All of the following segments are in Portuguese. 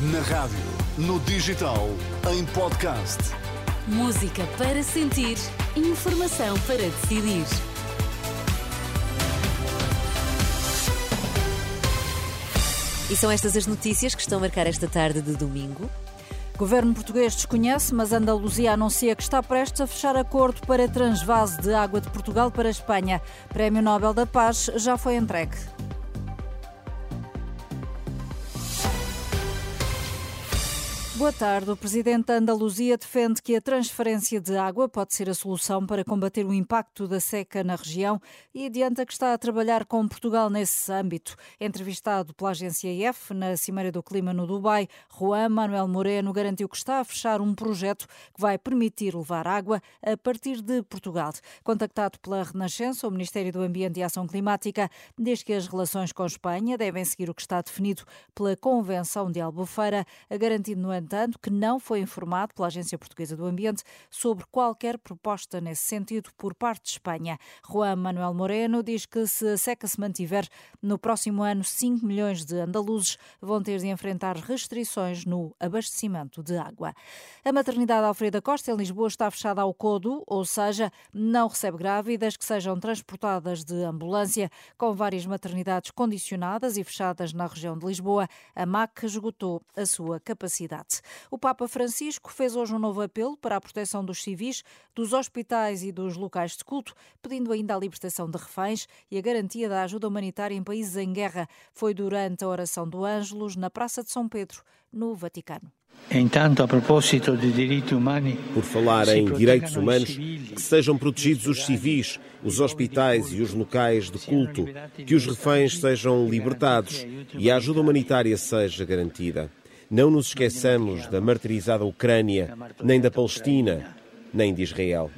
Na rádio, no digital, em podcast. Música para sentir, informação para decidir. E são estas as notícias que estão a marcar esta tarde de domingo. Governo português desconhece, mas Andaluzia anuncia que está prestes a fechar acordo para transvase de água de Portugal para a Espanha. Prémio Nobel da Paz já foi entregue. Boa tarde. O presidente da Andaluzia defende que a transferência de água pode ser a solução para combater o impacto da seca na região e adianta que está a trabalhar com Portugal nesse âmbito. Entrevistado pela agência IF na Cimeira do Clima no Dubai, Juan Manuel Moreno garantiu que está a fechar um projeto que vai permitir levar água a partir de Portugal. Contactado pela Renascença, o Ministério do Ambiente e Ação Climática diz que as relações com Espanha devem seguir o que está definido pela Convenção de Albufeira, garantindo, no entanto, que não foi informado pela Agência Portuguesa do Ambiente sobre qualquer proposta nesse sentido por parte de Espanha. Juan Manuel Moreno diz que se a seca se mantiver, no próximo ano 5 milhões de andaluzes vão ter de enfrentar restrições no abastecimento de água. A maternidade Alfreda Costa em Lisboa está fechada ao codo, ou seja, não recebe grávidas que sejam transportadas de ambulância, com várias maternidades condicionadas e fechadas na região de Lisboa. A MAC esgotou a sua capacidade. O Papa Francisco fez hoje um novo apelo para a proteção dos civis, dos hospitais e dos locais de culto, pedindo ainda a libertação de reféns e a garantia da ajuda humanitária em países em guerra. Foi durante a oração do Ângelos na Praça de São Pedro, no Vaticano. Entanto, a propósito de direitos humanos, por falar em direitos humanos, que sejam protegidos os civis, os hospitais e os locais de culto, que os reféns sejam libertados e a ajuda humanitária seja garantida. Não nos esqueçamos da martirizada Ucrânia, nem da Palestina, nem de Israel.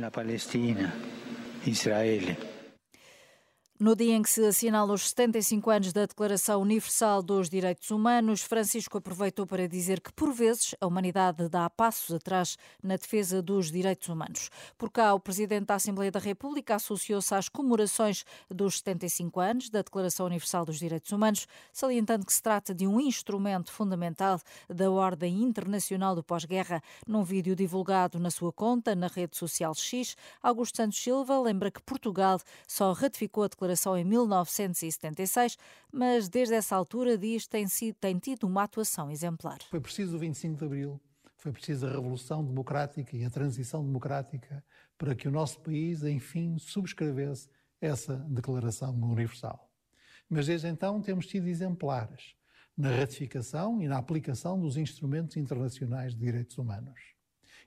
No dia em que se assinala os 75 anos da Declaração Universal dos Direitos Humanos, Francisco aproveitou para dizer que, por vezes, a humanidade dá passos atrás na defesa dos direitos humanos. Por cá, o Presidente da Assembleia da República associou-se às comemorações dos 75 anos da Declaração Universal dos Direitos Humanos, salientando que se trata de um instrumento fundamental da ordem internacional do pós-guerra. Num vídeo divulgado na sua conta, na rede social X, Augusto Santos Silva lembra que Portugal só ratificou a declaração declaração em 1976, mas desde essa altura diz tem sido tem tido uma atuação exemplar. Foi preciso o 25 de abril, foi preciso a revolução democrática e a transição democrática para que o nosso país enfim subscrevesse essa declaração universal. Mas desde então temos sido exemplares na ratificação e na aplicação dos instrumentos internacionais de direitos humanos.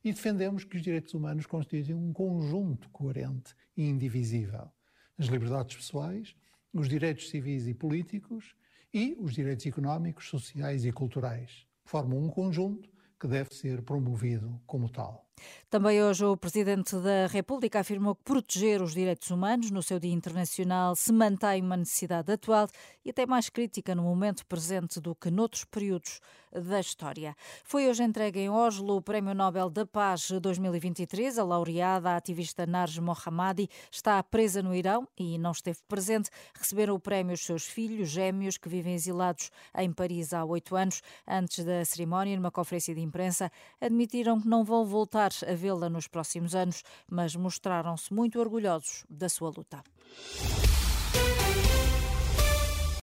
E defendemos que os direitos humanos constituem um conjunto coerente e indivisível as liberdades pessoais, os direitos civis e políticos e os direitos económicos, sociais e culturais. Formam um conjunto que deve ser promovido como tal. Também hoje o Presidente da República afirmou que proteger os direitos humanos no seu Dia Internacional se mantém uma necessidade atual e até mais crítica no momento presente do que noutros períodos da história. Foi hoje entregue em Oslo o Prémio Nobel da Paz 2023. A laureada, a ativista Narj Mohammadi, está presa no Irão e não esteve presente. Receberam o prémio os seus filhos gêmeos que vivem exilados em Paris há oito anos. Antes da cerimónia, numa conferência de imprensa, admitiram que não vão voltar a vê-la nos próximos anos, mas mostraram-se muito orgulhosos da sua luta.